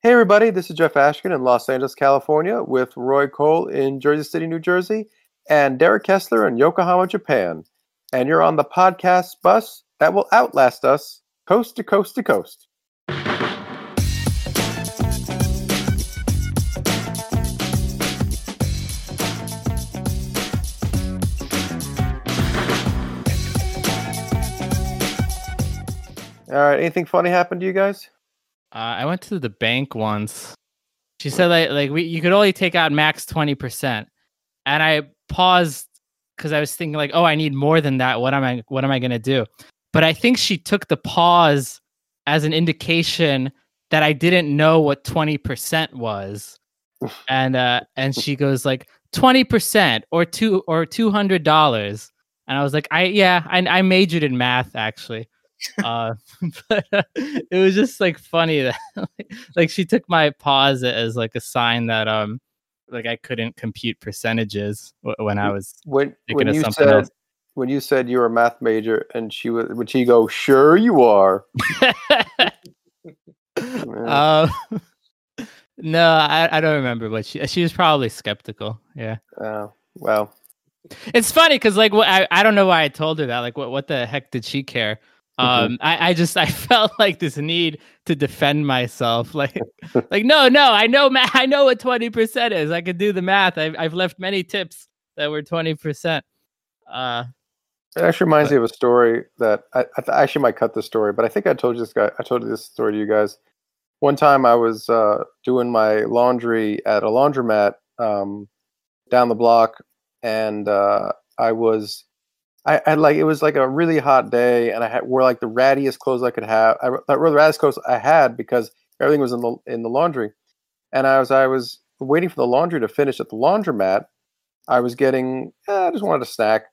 Hey, everybody, this is Jeff Ashkin in Los Angeles, California, with Roy Cole in Jersey City, New Jersey, and Derek Kessler in Yokohama, Japan. And you're on the podcast bus that will outlast us coast to coast to coast. All right, anything funny happened to you guys? Uh, I went to the bank once. She said like like we you could only take out max twenty percent, and I paused because I was thinking like, oh, I need more than that. What am I what am I gonna do? But I think she took the pause as an indication that I didn't know what twenty percent was, and uh and she goes like twenty percent or two or two hundred dollars, and I was like, I yeah, I I majored in math actually uh, but uh, it was just like funny that like, like she took my pause as like a sign that um like I couldn't compute percentages when I was When thinking when of you something said else. when you said you were a math major, and she was would she go, "Sure, you are." uh, no, I, I don't remember, but she she was probably skeptical. Yeah, Oh, well, it's funny because like what I, I don't know why I told her that. Like what what the heck did she care? Um, I, I just I felt like this need to defend myself. Like like no no I know ma- I know what twenty percent is. I could do the math. I've I've left many tips that were twenty percent. Uh, it actually reminds me of a story that I, I, th- I actually might cut this story, but I think I told you this guy. I told you this story to you guys. One time, I was uh, doing my laundry at a laundromat um, down the block, and uh, I was I had like it was like a really hot day, and I had wore like the rattiest clothes I could have. I wore the rattiest clothes I had because everything was in the in the laundry. And as I was waiting for the laundry to finish at the laundromat, I was getting eh, I just wanted a snack.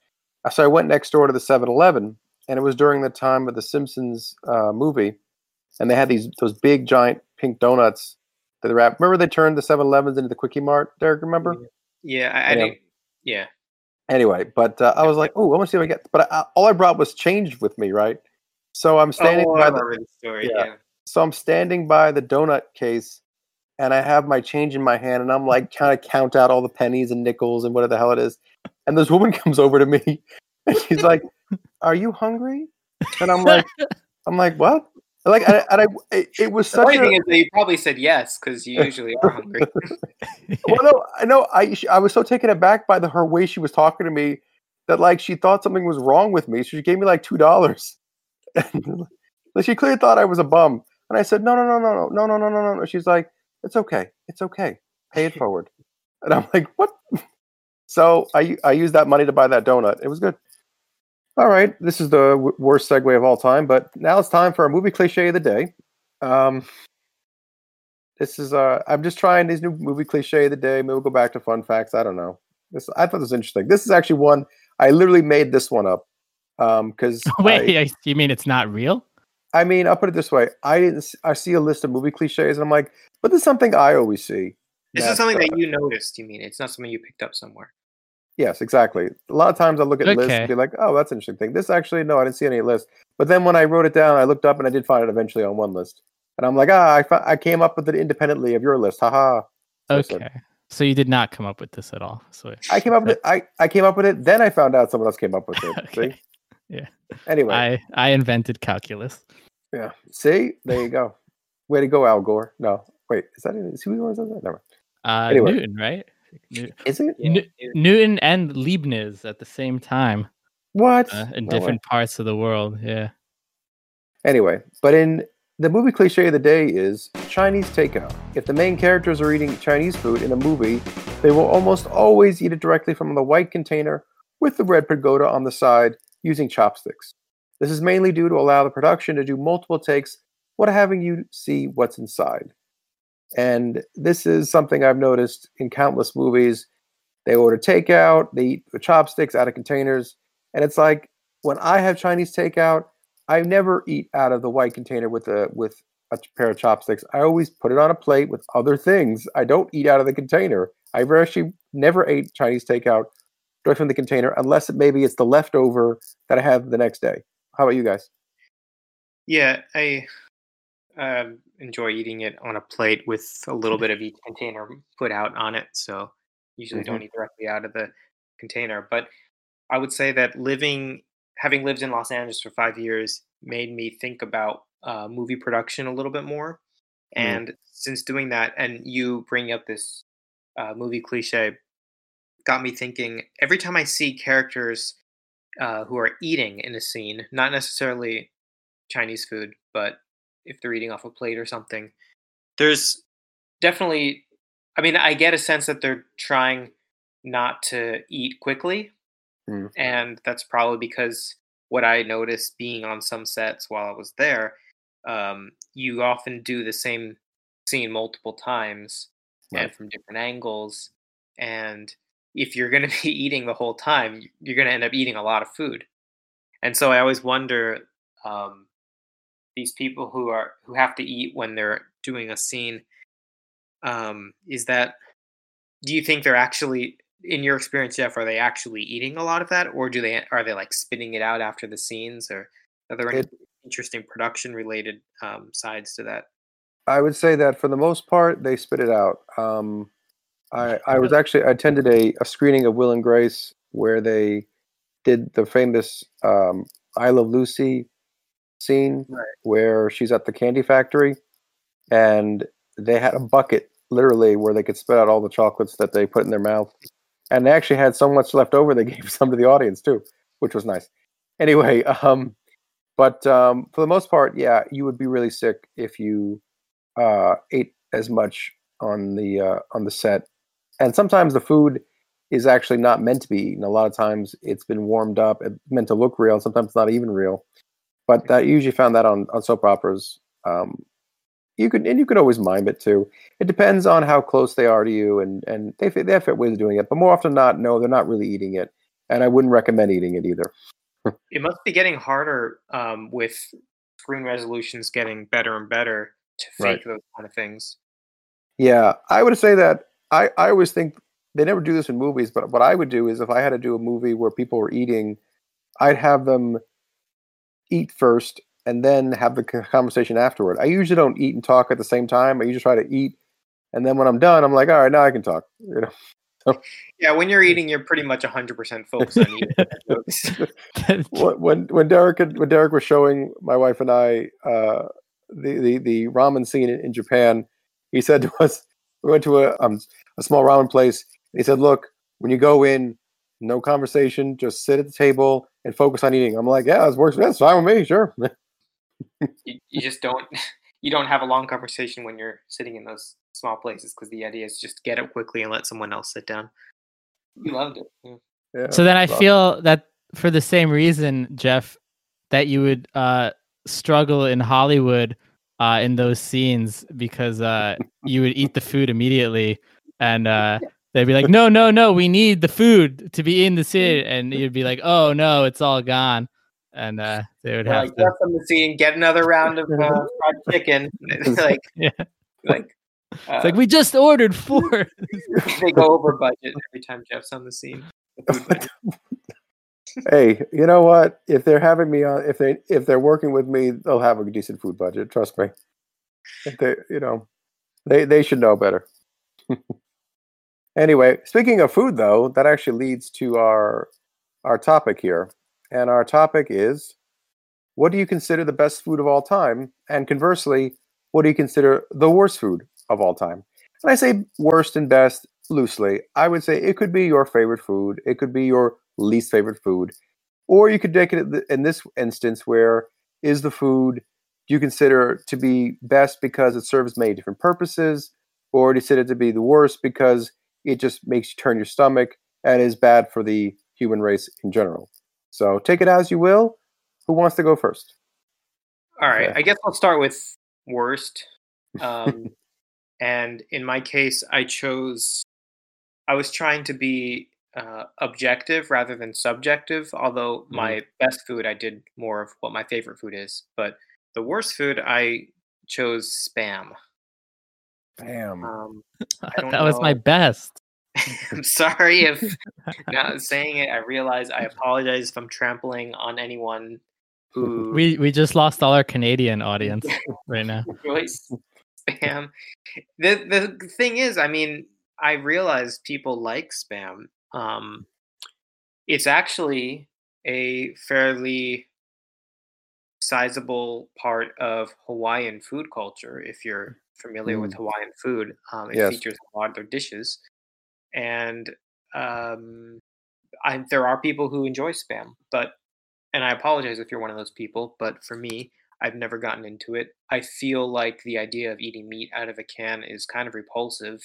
So I went next door to the 7-Eleven, and it was during the time of the Simpsons uh, movie, and they had these those big giant pink donuts that they wrap. Remember they turned the 7-Elevens into the Quickie Mart. Derek, remember? Yeah, I, I Yeah. didn't. Yeah. Anyway, but uh, I was like, oh, I want to see what I get. But I, all I brought was change with me, right? So I'm standing oh, by the the story. yeah. Yeah. so I'm standing by the donut case, and I have my change in my hand, and I'm like kind of count out all the pennies and nickels and whatever the hell it is. And this woman comes over to me, and she's like, "Are you hungry?" And I'm like, "I'm like what?" Like, and I, and I it, was The such funny a thing is that you probably said yes because you usually are hungry. well, no, I know. I she- I was so taken aback by the her way she was talking to me that like she thought something was wrong with me. So she gave me like two dollars. like she clearly thought I was a bum. And I said, no, no, no, no, no, no, no, no, no, no. She's like, it's okay, it's okay. Pay it forward. And I'm like, what? So I I used that money to buy that donut. It was good. All right, this is the w- worst segue of all time, but now it's time for our movie cliche of the day. Um, this is uh, I'm just trying these new movie cliche of the day. Maybe we'll go back to fun facts. I don't know. This I thought this was interesting. This is actually one I literally made this one up. Um, because wait, I, you mean it's not real? I mean, I'll put it this way: I didn't. s- I see a list of movie cliches, and I'm like, but this is something I always see. This that, is something uh, that you noticed. You mean it's not something you picked up somewhere. Yes, exactly. A lot of times I look at lists and be like, oh, that's an interesting thing. This actually, no, I didn't see any list. But then when I wrote it down, I looked up and I did find it eventually on one list. And I'm like, ah, I, fi- I came up with it independently of your list. Haha. Okay, so you did not come up with this at all. So I came up with it. I, I came up with it. Then I found out someone else came up with it. Okay. See? Yeah. Anyway, I I invented calculus. yeah. See, there you go. Way to go, Al Gore. No, wait, is that is who was that? Never. Uh, Anyway. Newton, right? New- Is it Yeah, Newton and Leibniz at the same time what? uh, in No way. different parts of the world. Yeah. Anyway, but in the movie cliche of the day is Chinese takeout. If the main characters are eating Chinese food in a movie, they will almost always eat it directly from the white container with the red pagoda on the side using chopsticks. This is mainly due to allow the production to do multiple takes without having you see what's inside. And this is something I've noticed in countless movies. They order takeout, they eat with chopsticks out of containers, and it's like when I have Chinese takeout, I never eat out of the white container with a with a pair of chopsticks. I always put it on a plate with other things. I don't eat out of the container. I've actually never ate Chinese takeout directly from the container unless it maybe it's the leftover that I have the next day. How about you guys? Yeah, I um, enjoy eating it on a plate with a little bit of each container put out on it. So usually don't eat directly out of the container. But I would say that living, having lived in Los Angeles for five years, made me think about uh, movie production a little bit more. Mm. And since doing that, and you bring up this uh, movie cliche, got me thinking. Every time I see characters uh, who are eating in a scene, not necessarily Chinese food, but if they're eating off a plate or something, there's definitely, I mean, I get a sense that they're trying not to eat quickly. Mm. And that's probably because what I noticed being on some sets while I was there, um, you often do the same scene multiple times Right. and from different angles. And if you're going to be eating the whole time, you're going to end up eating a lot of food. And so I always wonder um, these people who are who have to eat when they're doing a scene. Um, is that do you think they're actually in your experience, Jeff? Are they actually eating a lot of that, or do they are they like spitting it out after the scenes, or are there any It- interesting production related um, sides to that? I would say that for the most part, they spit it out. Um, I, I was actually I attended a, a screening of Will and Grace where they did the famous um, "I Love Lucy" scene Right. where she's at the candy factory, and they had a bucket literally where they could spit out all the chocolates that they put in their mouth, and they actually had so much left over they gave some to the audience too, which was nice. Anyway, um, but um, for the most part, yeah, you would be really sick if you uh, ate as much on the uh, on the set, and sometimes the food is actually not meant to be eaten. A lot of times it's been warmed up, it's meant to look real, and sometimes it's not even real. But I usually found that on, on soap operas. Um, you could and you could always mime it too. It depends on how close they are to you, and and they they have fit ways of doing it. But more often than not, no, they're not really eating it, and I wouldn't recommend eating it either. It must be getting harder um, with screen resolutions getting better and better to fake Right. those kind of things. Yeah, I would say that I, I always think they never do this in movies, but what I would do is if I had to do a movie where people were eating, I'd have them eat first and then have the conversation afterward. I usually don't eat and talk at the same time. I usually try to eat, and then when I'm done, I'm like, all right, now I can talk. You know, Yeah, when you're eating, you're pretty much 100% focused on eating. when when Derek had- when Derek was showing my wife and I uh, the, the the ramen scene in, in Japan, he said to us, we went to a um, a small ramen place. He said, "Look, when you go in, no conversation, just sit at the table and focus on eating." I'm like, "Yeah, this works. That's fine with me. Sure." you, you just don't you don't have a long conversation when you're sitting in those small places because the idea is just get up quickly and let someone else sit down. You loved it. yeah. Yeah, So then I well, feel that for the same reason, Jeff, that you would uh, struggle in Hollywood uh, in those scenes because uh, you would eat the food immediately, and uh, they'd be like, "No, no, no, we need the food to be in the scene," and you'd be like, "Oh no, it's all gone," and uh, they would You're have like, to. get from the scene, get another round of uh, fried chicken. like, Yeah. like, uh, It's like we just ordered four. they go over budget every time Jeff's on the scene. The food budget. hey, you know what? If they're having me on, if they if they're working with me, they'll have a decent food budget. Trust me. If they, you know, they they should know better. Anyway, speaking of food, though, that actually leads to our our topic here, and our topic is: What do you consider the best food of all time? And conversely, what do you consider the worst food of all time? And I say worst and best loosely. I would say it could be your favorite food. It could be your least favorite food. Or you could take it in this instance where is the food you consider to be best because it serves many different purposes, or do you consider it to be the worst because it just makes you turn your stomach and is bad for the human race in general? So take it as you will. Who wants to go first? All right, Okay. I guess I'll start with worst. Um, and in my case, I chose. I was trying to be uh, objective rather than subjective. Although my best food, I did more of what my favorite food is. But the worst food, I chose spam. Bam. Um, I don't that was my best. I'm sorry if now saying it, I realize I apologize if I'm trampling on anyone who We we just lost all our Canadian audience right now. enjoy spam. The the thing is, I mean, I realize people like spam. Um, it's actually a fairly sizable part of Hawaiian food culture. If you're familiar with Hawaiian food, um, it Yes. features a lot of their dishes, and um, I, there are people who enjoy spam. But and I apologize if you're one of those people, but for me, I've never gotten into it. I feel like the idea of eating meat out of a can is kind of repulsive,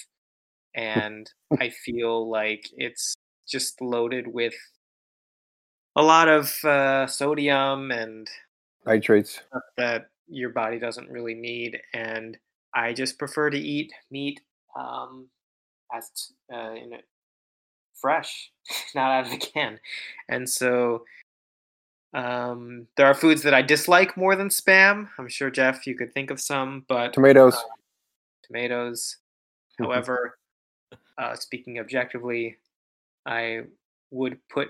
and I feel like it's just loaded with a lot of uh, sodium and Nitrates. that your body doesn't really need. And I just prefer to eat meat um, as uh, in a, fresh, not out of a can. And so um, there are foods that I dislike more than spam. I'm sure Jeff, you could think of some, but Tomatoes. tomatoes. However, uh, speaking objectively, I would put,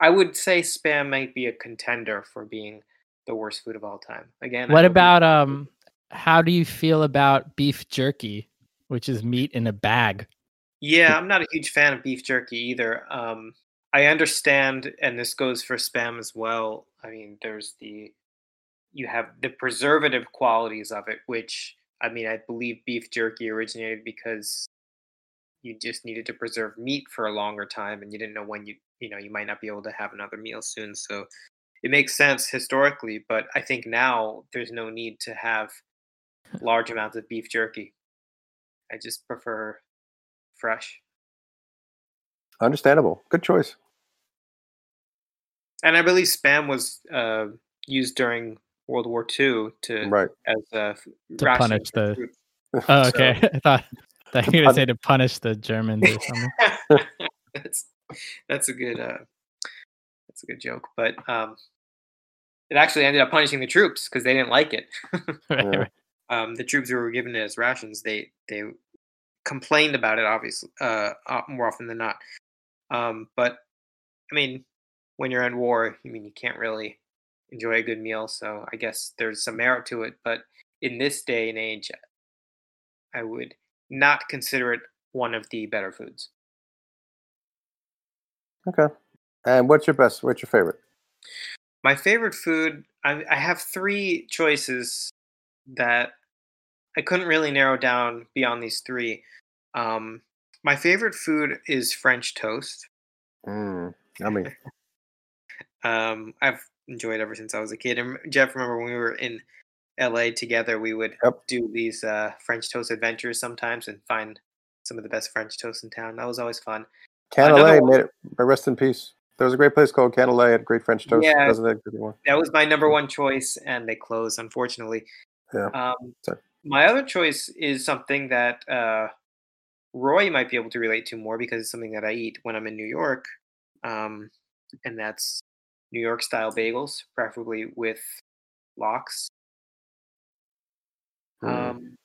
I would say spam might be a contender for being the worst food of all time. Again, What hope you- about um? How do you feel about beef jerky, which is meat in a bag? Yeah, I'm not a huge fan of beef jerky either. Um, I understand, and this goes for spam as well. I mean, there's the you have the preservative qualities of it, which I mean, I believe beef jerky originated because you just needed to preserve meat for a longer time, and you didn't know when you you know you might not be able to have another meal soon. So it makes sense historically, but I think now there's no need to have large amounts of beef jerky. I just prefer fresh. Understandable. Good choice. And I believe spam was uh, used during World War II to Right. as a f- To punish the- troops. Oh, So- okay. I thought that you were gonna say to punish the Germans or something. that's that's a good uh, that's a good joke, but um, it actually ended up punishing the troops because they didn't like it. Right, Yeah. right. Um, the troops who were given it as rations, they they complained about it, obviously, uh, uh, more often than not. Um, but I mean, when you're in war, I mean, you can't really enjoy a good meal. So I guess there's some merit to it. But in this day and age, I would not consider it one of the better foods. Okay. And what's your best? What's your favorite? My favorite food, I, I have three choices that I couldn't really narrow down beyond these three. Um, my favorite food is French toast. Mm, yummy. Um, I've enjoyed ever since I was a kid. And Jeff, remember when we were in LA together, we would Yep. do these uh, French toast adventures sometimes and find some of the best French toast in town. That was always fun. Canelé made it. Rest in peace. There was a great place called Canelé. at great French toast. Yeah. Doesn't it? Good one. That was my number one choice, and they closed, unfortunately. Yeah. Um, Sorry. my other choice is something that uh, Roy might be able to relate to more because it's something that I eat when I'm in New York, um, and that's New York style bagels, preferably with lox. Mm. Um,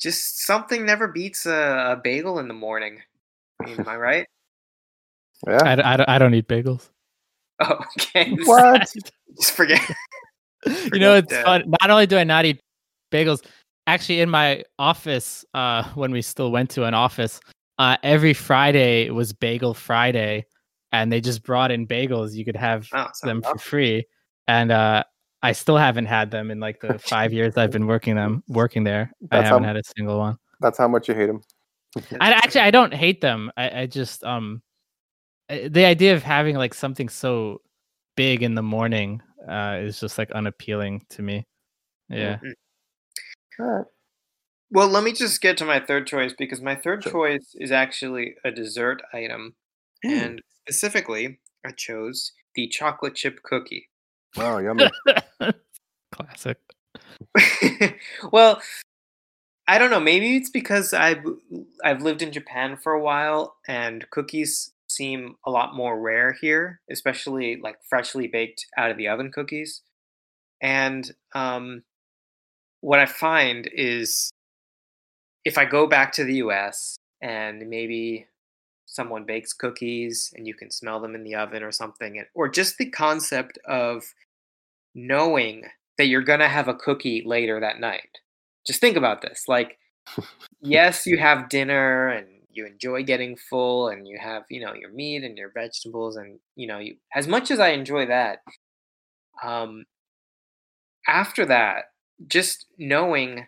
just something never beats a, a bagel in the morning. I mean, am I right? yeah. I, d- I, don't- I don't eat bagels. Oh, okay. What? Just forget. you know, it's that. fun. Not only do I not eat bagels, actually, in my office, uh, when we still went to an office, uh, every Friday was Bagel Friday, and they just brought in bagels. You could have Oh, sounds them for awesome. free, and uh, I still haven't had them in like the five years I've been working them working there. I haven't how- had a single one. That's how much you hate them. I actually I don't hate them. I, I just um the idea of having like something so big in the morning uh is just like unappealing to me. Yeah. Mhm. Well, let me just get to my third choice because my third Sure. choice is actually a dessert item. Hmm. And specifically, I chose the chocolate chip cookie. Oh, yummy. Classic. well, I don't know. Maybe it's because I've I've lived in Japan for a while, and cookies seem a lot more rare here, especially like freshly baked out of the oven cookies. And um, what I find is, if I go back to the U.S. and maybe someone bakes cookies and you can smell them in the oven or something, or just the concept of knowing that you're gonna have a cookie later that night. Just think about this. Like, yes, you have dinner and you enjoy getting full and you have, you know, your meat and your vegetables and you know, you as much as I enjoy that, um after that, just knowing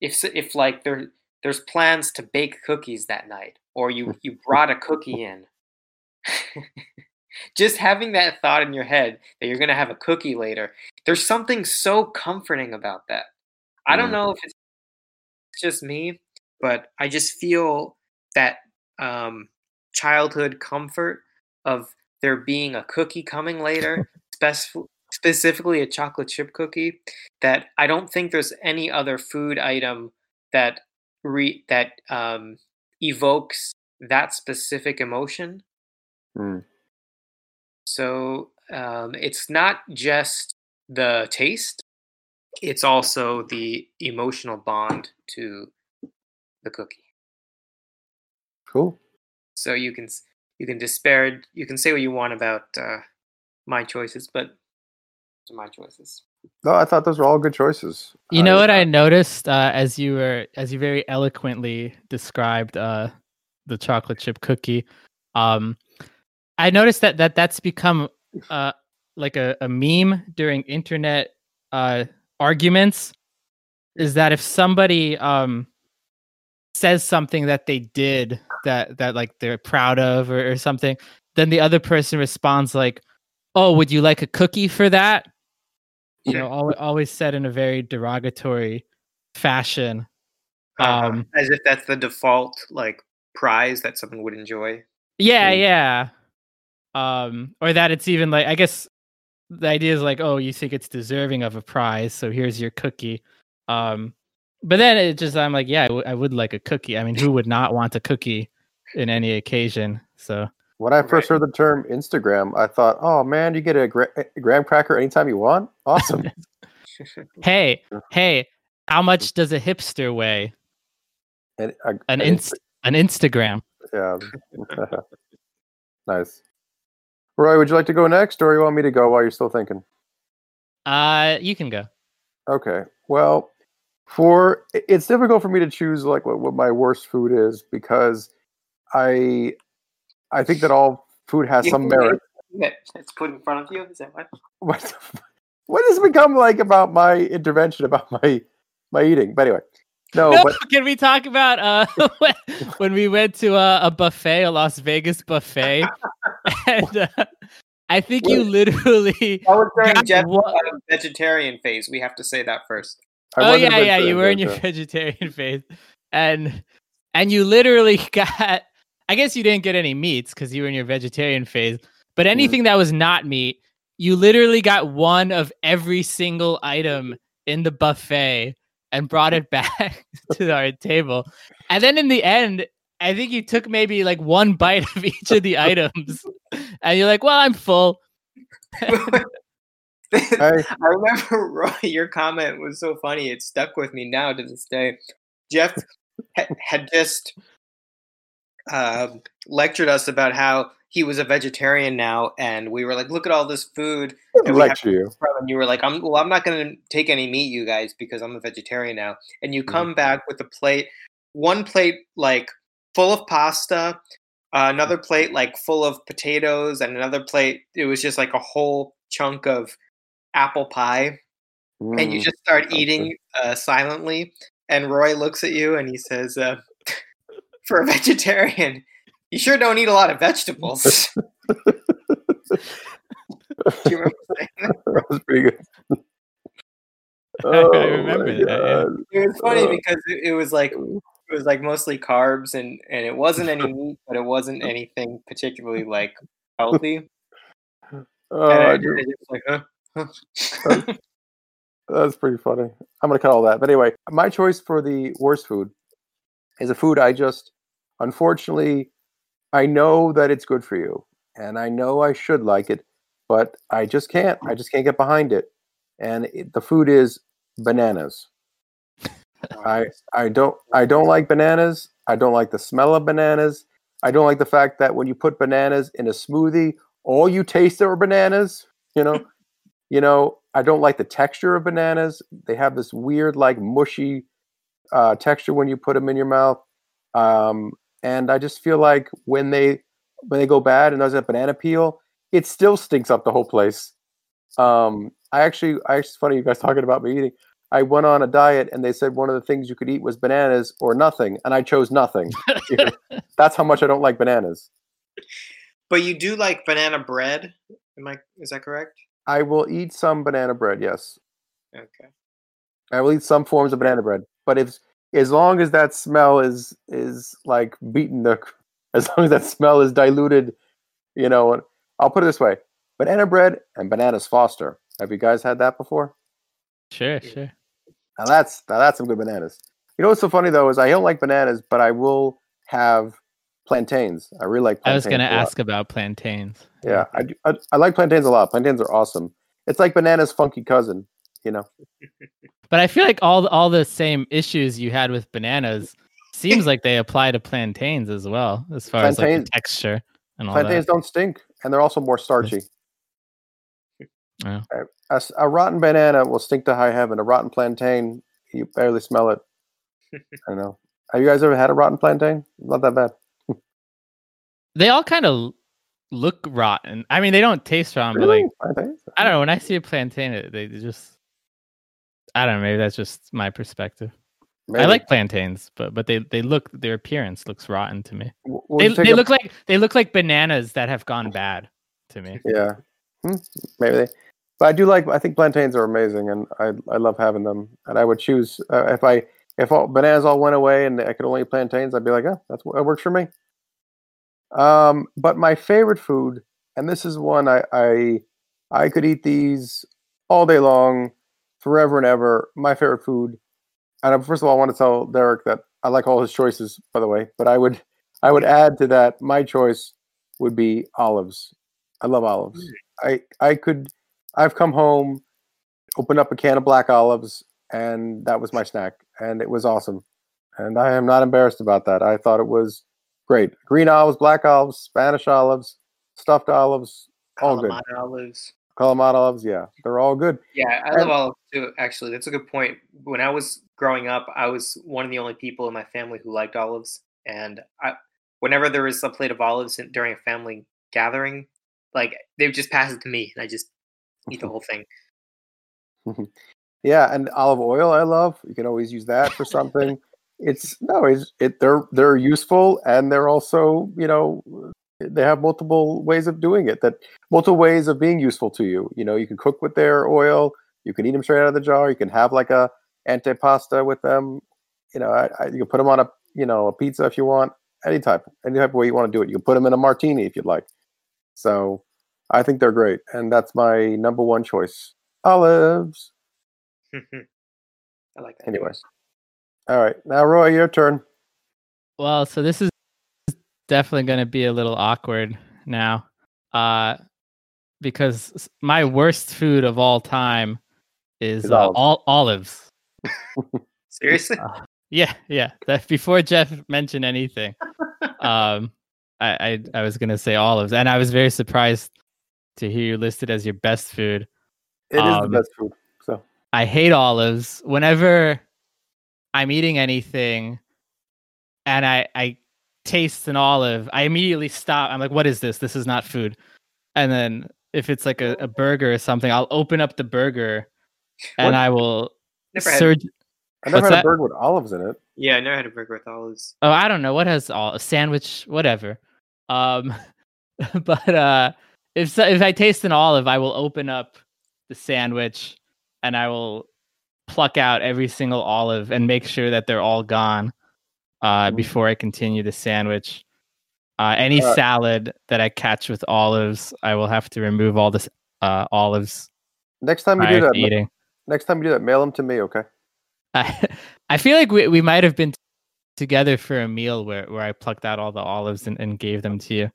if if like there there's plans to bake cookies that night or you you brought a cookie in. Just having that thought in your head that you're going to have a cookie later there's something so comforting about that. I don't know if it's just me but i just feel that um, childhood comfort of there being a cookie coming later spec- specifically a chocolate chip cookie that i don't think there's any other food item that re- that um, evokes that specific emotion Mm. so um, it's not just the taste; it's also the emotional bond to the cookie. Cool. So you can you can disparage, you can say what you want about uh, my choices, but those are my choices. No, I thought those were all good choices. You know I- what I noticed uh, as you were as you very eloquently described uh, the chocolate chip cookie. Um, I noticed that that that's become uh, like a, a meme during internet uh, arguments. Is that if somebody um, says something that they did that that like they're proud of or, or something, then the other person responds like, "Oh, would you like a cookie for that?" you know, al- always said in a very derogatory fashion. Uh-huh. Um, As if that's the default like prize that someone would enjoy. yeah, Mm. yeah. Um, or that it's even like I guess the idea is like, oh, you think it's deserving of a prize, so here's your cookie. Um, but then it just I'm like, yeah, I, w- I would like a cookie. I mean, who would not want a cookie in any occasion? So When I first heard the term Instagram, I thought, "Oh man, you get a, gra- a graham cracker anytime you want. Awesome." hey, hey, how much does a hipster weigh? and a, An an inst- an Instagram. Yeah. nice. Roy, would you like to go next, or you want me to go while you're still thinking? Uh, you can go. Okay. Well, for it's difficult for me to choose like what, what my worst food is because I I think that all food has You some merit. that it's put in front of you. Is that what? What what has it become like about my intervention about my my eating? But anyway, no, no, but can we talk about uh when, when we went to a, a buffet, a Las Vegas buffet, and uh, I think you literally. I was during got Jeff's uh, vegetarian phase. We have to say that first. I oh wasn't yeah, yeah, you were in your vegetarian phase, and and you literally got. I guess you didn't get any meats because you were in your vegetarian phase, but anything that was not meat, you literally got one of every single item in the buffet and brought it back to our table. And then in the end, I think you took maybe like one bite of each of the items, and you're like, "Well, I'm full." I, I remember Roy, your comment was so funny. It stuck with me now to this day. Jeff had just um lectured us about how he was a vegetarian now, and we were like, "Look at all this food." And lecture you. and you were like, "I'm well, I'm not going to take any meat, you guys, because I'm a vegetarian now." And you Mm-hmm. come back with a plate, one plate like full of pasta, uh, another plate like full of potatoes, and another plate it was just like a whole chunk of apple pie, and you Mm. just start eating uh, silently. And Roy looks at you and he says, uh, "For a vegetarian." You sure don't eat a lot of vegetables. Do you remember saying that? that was pretty good. I Oh, remember that, yeah. It was funny Uh, because it, it was like it was like mostly carbs and and it wasn't any meat, but it wasn't anything particularly like healthy. Oh, and I, I I do- just like, huh? huh. That's pretty funny. I'm gonna cut all that. But anyway, my choice for the worst food is a food I just unfortunately I know that it's good for you and I know I should like it, but I just can't. I just can't get behind it. And it, the food is bananas. I I don't I don't like bananas. I don't like the smell of bananas. I don't like the fact that when you put bananas in a smoothie, all you taste are bananas. You know, you know. I don't like the texture of bananas. They have this weird, like mushy uh, texture when you put them in your mouth. Um, and I just feel like when they when they go bad and there's that banana peel, it still stinks up the whole place. Um, I actually, I it's funny you guys talking about me eating. I went on a diet and they said one of the things you could eat was bananas or nothing, and I chose nothing. That's how much I don't like bananas. But you do like banana bread? Am I? Is that correct? I will eat some banana bread. Yes, Okay. I will eat some forms of banana bread, but if as long as that smell is is like beaten the, as long as that smell is diluted, you know, I'll put it this way: banana bread and bananas Foster. Have you guys had that before? Sure, sure. Now that's now that's some good bananas. You know what's so funny though is I don't like bananas, but I will have plantains. I really like. Plantains. I was gonna ask about plantains. Yeah, I, I I like plantains a lot. Plantains are awesome. It's like bananas' funky cousin. You know. But I feel like all all the same issues you had with bananas seems like they apply to plantains as well, as far as like texture and all Plantains that. don't stink, and they're also more starchy. Yeah. A, a rotten banana will stink to high heaven. A rotten plantain, you barely smell it. I don't know. Have you guys ever had a rotten plantain? Not that bad. They all kind of look rotten. I mean, they don't taste rotten, but Really? like Plantains? I don't know. When I see a plantain, it- they just I don't know. Maybe that's just my perspective. I like plantains, but but they they look their appearance looks rotten to me. They they a- look like they look like bananas that have gone bad to me. Yeah, Hmm, maybe they. But I do like. I think plantains are amazing, and I I love having them. And I would choose uh, if I if all bananas all went away and I could only eat plantains, I'd be like, oh, that's that works for me. Um, but my favorite food, and this is one I I I could eat these all day long, forever and ever. My favorite food. And I- first of all, I want to tell Derek that I like all his choices, by the way. But I would I would add to that my choice would be olives. I love olives. I I could I've come home, opened up a can of black olives, and that was my snack, and it was awesome. And I am not embarrassed about that. I thought it was great. Green olives, black olives, Spanish olives, stuffed olives, all good. Olives. Kalamata olives, yeah, they're all good. Yeah, I love olives too. Actually, that's a good point. When I was growing up, I was one of the only people in my family who liked olives, and I, whenever there was a plate of olives in, during a family gathering, like they would just pass it to me, and I just eat the whole thing. Yeah, and olive oil I love. You can always use that for something. it's no, it's it they're they're useful and they're also, you know, they have multiple ways of doing it that multiple ways of being useful to you. You know, you can cook with their oil, you can eat them straight out of the jar, you can have like a antipasta with them. You know, I, I, you can put them on a, you know, a pizza if you want, any type, any type of way you want to do it. You can put them in a martini if you'd like. So, I think they're great and that's my number one choice. Olives. I like that. Anyways. All right. Now, Roy, your turn. Well, so this is definitely going to be a little awkward now, uh, because my worst food of all time is Is uh, olives. all olives. Seriously? Yeah, yeah. That before Jeff mentioned anything, um, I, I I was gonna say olives, and I was very surprised to hear you listed as your best food. It is Um, the best food. So, I hate olives. Whenever I'm eating anything and I I taste an olive, I immediately stop. I'm like, what is this? This is not food. And then if it's like a, a burger or something, I'll open up the burger and What? I will Never had. surge. I never what's had that? a burger with olives in it. Yeah, I never had a burger with olives. Oh, I don't know what has all a sandwich, whatever. Um, but uh, if so, if I taste an olive, I will open up the sandwich and I will pluck out every single olive and make sure that they're all gone uh, Mm. before I continue the sandwich. Uh, any Uh, salad that I catch with olives, I will have to remove all the s- uh, olives Next time you do that, eating. next time you do that, mail them to me, okay? I, I feel like we, we might have been t- together for a meal where, where I plucked out all the olives and, and gave them to you.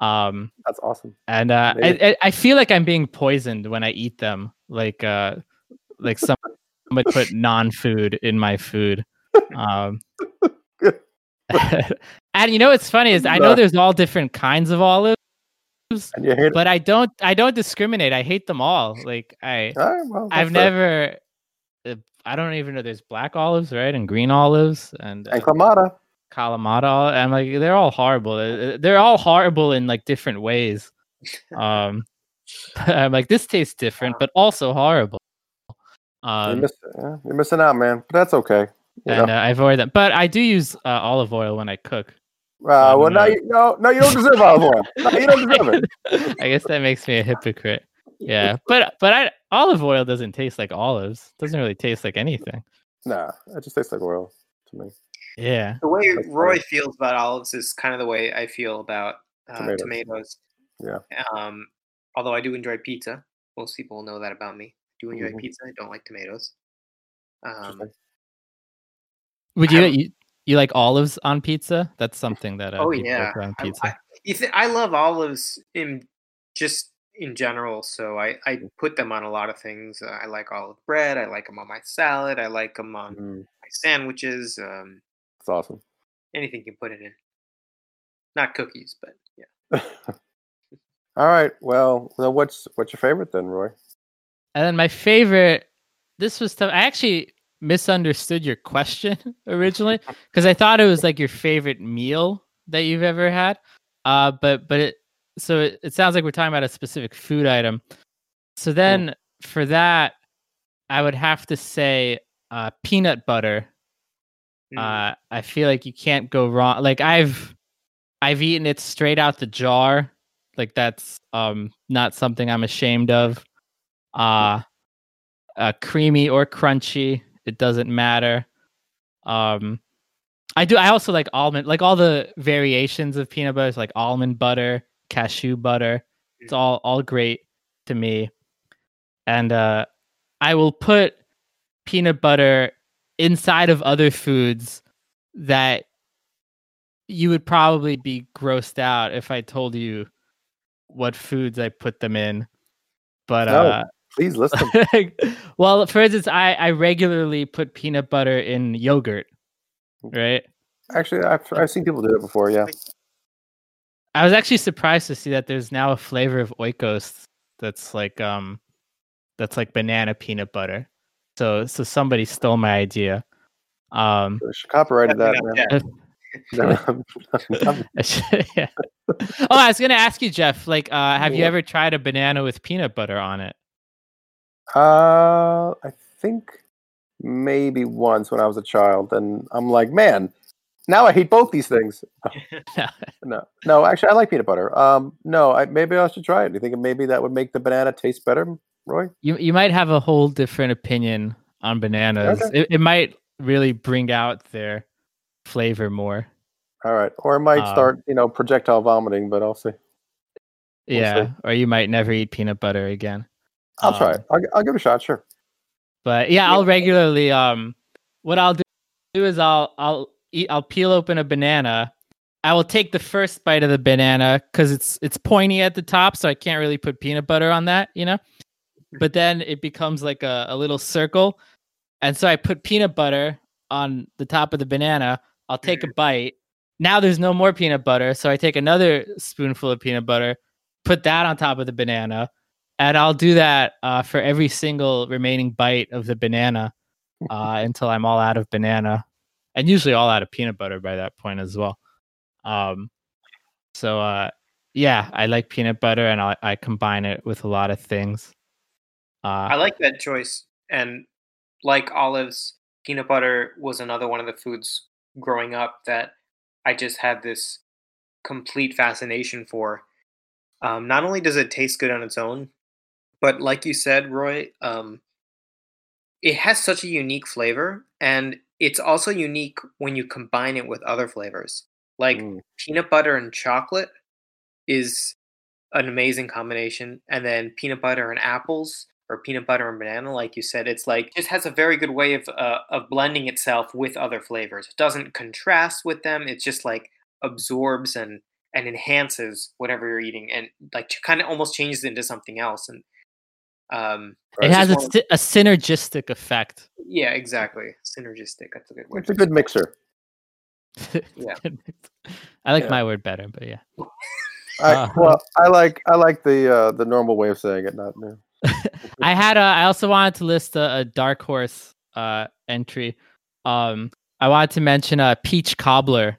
Um, That's awesome. and uh, I, I feel like I'm being poisoned when I eat them. Like uh, like some- somebody put non-food in my food. Um, and you know what's funny is I know there's all different kinds of olives, And you hate but I don't. I don't discriminate. I hate them all. Like I, right, well, I've fair. never. uh, I don't even know. There's black olives, right, and green olives, and And uh, Clamata. Kalamata. I'm like, they're all horrible. Uh, They're all horrible in like different ways. Um, I'm like, this tastes different, but also horrible. you're, Um, miss- yeah, you're missing out, man. But that's okay. You and uh, I avoid them, but I do use uh, olive oil when I cook. Uh, well, I'm now you no, no, you don't deserve olive oil. No, you don't deserve it. I guess that makes me a hypocrite. Yeah, but but I olive oil doesn't taste like olives. Doesn't really taste like anything. Nah, it just tastes like oil to me. Yeah. The way That's Roy funny. feels about olives is kind of the way I feel about uh, Tomatoes. tomatoes. Yeah. Um, although I do enjoy pizza. Most people know that about me. I do enjoy Mhm. pizza. I don't like tomatoes. Um, Interesting. Would you you, you like olives on pizza? That's something that uh, Oh, yeah. put on I- pizza. I, you thi- I love olives in just in general, so I, I put them on a lot of things. Uh, I like olive bread. I like them on my salad. I like them on Mm, my sandwiches. Um, it's awesome. anything you can put it in. Not cookies, but yeah. All right. Well, well, what's what's your favorite then, Roy? And then my favorite, this was tough. I actually misunderstood your question originally because I thought it was like your favorite meal that you've ever had. Uh, but but it so it, it sounds like we're talking about a specific food item. So then for that, I would have to say uh, peanut butter. Mm. Uh, I feel like you can't go wrong. Like I've I've eaten it straight out the jar. Like that's um not something I'm ashamed of. Uh, uh creamy or crunchy, it doesn't matter. Um I do I also like almond like all the variations of peanut butter, like almond butter, cashew butter. It's all all great to me. And uh I will put peanut butter inside of other foods that you would probably be grossed out if I told you what foods I put them in. But No. uh Please list them. well, for instance, I, I regularly put peanut butter in yogurt, right? Actually, I've I've seen people do it before. Yeah. I was actually surprised to see that there's now a flavor of Oikos that's like um that's like banana peanut butter. So so somebody stole my idea. Um She copyrighted that. Definitely not Man. yet. I should- yeah. Oh, I was gonna ask you, Jeff. Like, uh, have you ever tried a banana with peanut butter on it? Uh, I think maybe once when I was a child, and I'm like, man, now I hate both these things. No, no, actually, I like peanut butter. Um, no, I maybe I should try it. Do you think maybe that would make the banana taste better, Roy? you you might have a whole different opinion on bananas. Okay. It, it might really bring out their flavor more. All right, or it might Um, start, you know, projectile vomiting, but I'll see. We'll yeah, see. or you might never eat peanut butter again. I'll try Um, it. I'll, I'll give it a shot. Sure. But yeah, I'll regularly um what I'll do is I'll I'll eat I'll peel open a banana. I will take the first bite of the banana cuz it's it's pointy at the top so I can't really put peanut butter on that, you know? But then it becomes like a, a little circle. And so I put peanut butter on the top of the banana. I'll take a bite. Now there's no more peanut butter, so I take another spoonful of peanut butter, put that on top of the banana, and I'll do that uh, for every single remaining bite of the banana uh, until I'm all out of banana, and usually all out of peanut butter by that point as well. Um, so uh, yeah, I like peanut butter, and I, I combine it with a lot of things. I Uh, like that choice. And like olives, peanut butter was another one of the foods growing up that I just had this complete fascination for. Um, not only does it taste good on its own, but like you said, Roy, um, it has such a unique flavor, and it's also unique when you combine it with other flavors. Like Mm. peanut butter and chocolate is an amazing combination, and then peanut butter and apples or peanut butter and banana, like you said, it's like just has a very good way of uh, of blending itself with other flavors. It doesn't contrast with them. It just like absorbs and and enhances whatever you're eating, and like kind of almost changes it into something else. And um, it has a, one a synergistic effect. yeah, exactly, synergistic. That's a good word. It's a good mixer. Yeah. I like Yeah. my word better, but yeah. I, Uh, well, I like I like the uh, the normal way of saying it, not new. I had a. I also wanted to list a, a dark horse uh, entry. Um, I wanted to mention a peach cobbler,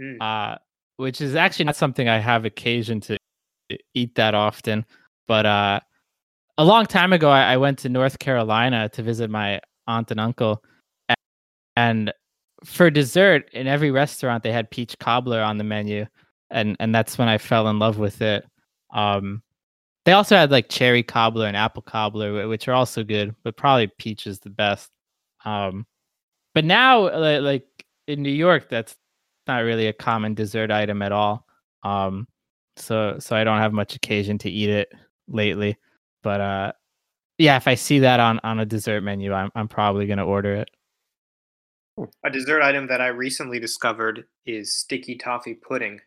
Mm. uh, which is actually not something I have occasion to eat that often. But uh, a long time ago, I, I went to North Carolina to visit my aunt and uncle, a- and for dessert, in every restaurant they had peach cobbler on the menu, and and that's when I fell in love with it. Um, they also had like cherry cobbler and apple cobbler, which are also good, but probably peach is the best. Um, but now, like in New York, that's not really a common dessert item at all. Um, so so I don't have much occasion to eat it lately. But uh, yeah, if I see that on on a dessert menu, I'm I'm probably gonna order it. A dessert item that I recently discovered is sticky toffee pudding,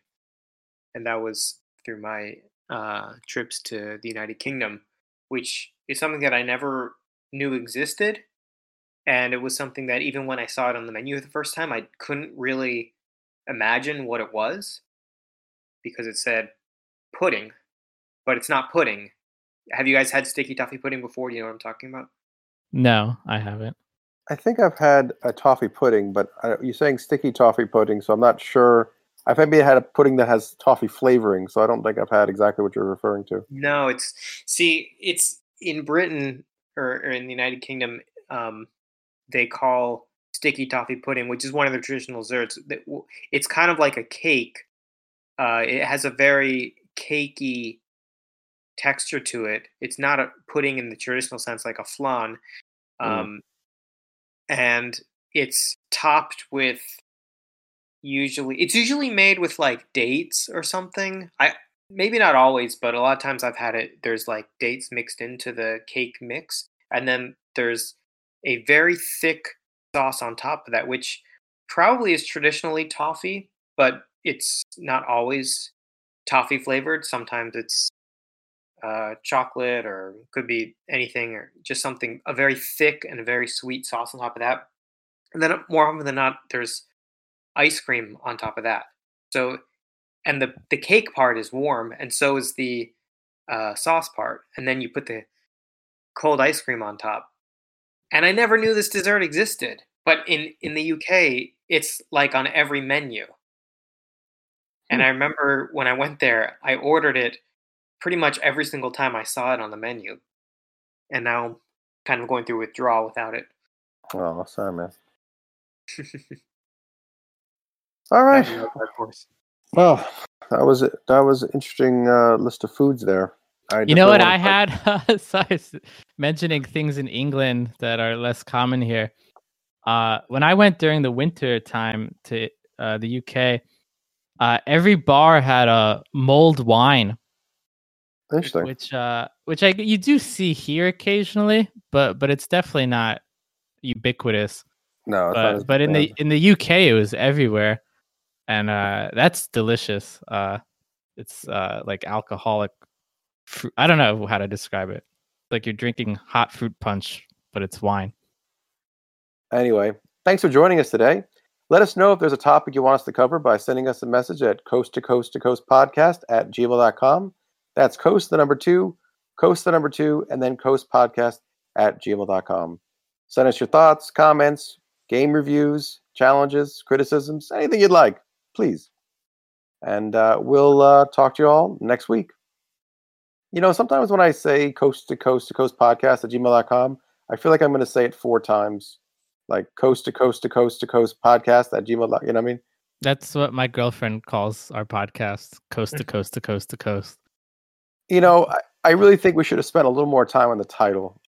and that was through my uh, trips to the United Kingdom, which is something that I never knew existed, and it was something that even when I saw it on the menu the first time, I couldn't really imagine what it was because it said pudding, but it's not pudding. Have you guys had sticky toffee pudding before? Do you know what I'm talking about? No, I haven't. I think I've had a toffee pudding, but I, you're saying sticky toffee pudding, so I'm not sure. I've maybe had a pudding that has toffee flavoring, so I don't think I've had exactly what you're referring to. No, it's see, it's in Britain or, or in the United Kingdom. Um, they call sticky toffee pudding, which is one of their traditional desserts. It's kind of like a cake. Uh, it has a very cakey texture to it. It's not a pudding in the traditional sense, like a flan. Mm. Um, and it's topped with usually it's usually made with like dates or something. I maybe not always, but a lot of times I've had it. There's like dates mixed into the cake mix, and then there's a very thick sauce on top of that, which probably is traditionally toffee, but it's not always toffee flavored. Sometimes it's uh, chocolate or could be anything or just something a very thick and a very sweet sauce on top of that. And then more often than not, there's ice cream on top of that. So, and the the cake part is warm, and so is the uh, sauce part. And then you put the cold ice cream on top. And I never knew this dessert existed, but in in the UK, it's like on every menu. And I remember when I went there, I ordered it pretty much every single time I saw it on the menu. And now I'm kind of going through withdrawal without it. Oh, sorry, man. All right. That's another dark horse. Well, that was it. That was an interesting uh, list of foods there. I You know what I wanna- had? Sorry, s- mentioning things in England that are less common here. Uh, when I went during the winter time to uh, the UK, uh, every bar had a mulled wine, Interesting. which uh, which I you do see here occasionally, but but it's definitely not ubiquitous. No, it's not But but in the in the UK, it was everywhere, and uh, that's delicious. Uh, it's uh, like alcoholic. Fruit. I don't know how to describe it. Like you're drinking hot fruit punch, but it's wine. Anyway, thanks for joining us today. Let us know if there's a topic you want us to cover by sending us a message at coast to coast to coast podcast at gmail.com. That's coast the number two, coast the number two, and then coast podcast at gmail.com. Send us your thoughts, comments, game reviews, challenges, criticisms, anything you'd like, please. And uh, we'll uh, talk to you all next week. You know, sometimes when I say coast to coast to coast podcast at gmail.com, I feel like I'm going to say it four times like coast to coast to coast to coast podcast at gmail. You know what I mean? That's what my girlfriend calls our podcast, coast to coast to coast to coast. You know, I, I really think we should have spent a little more time on the title.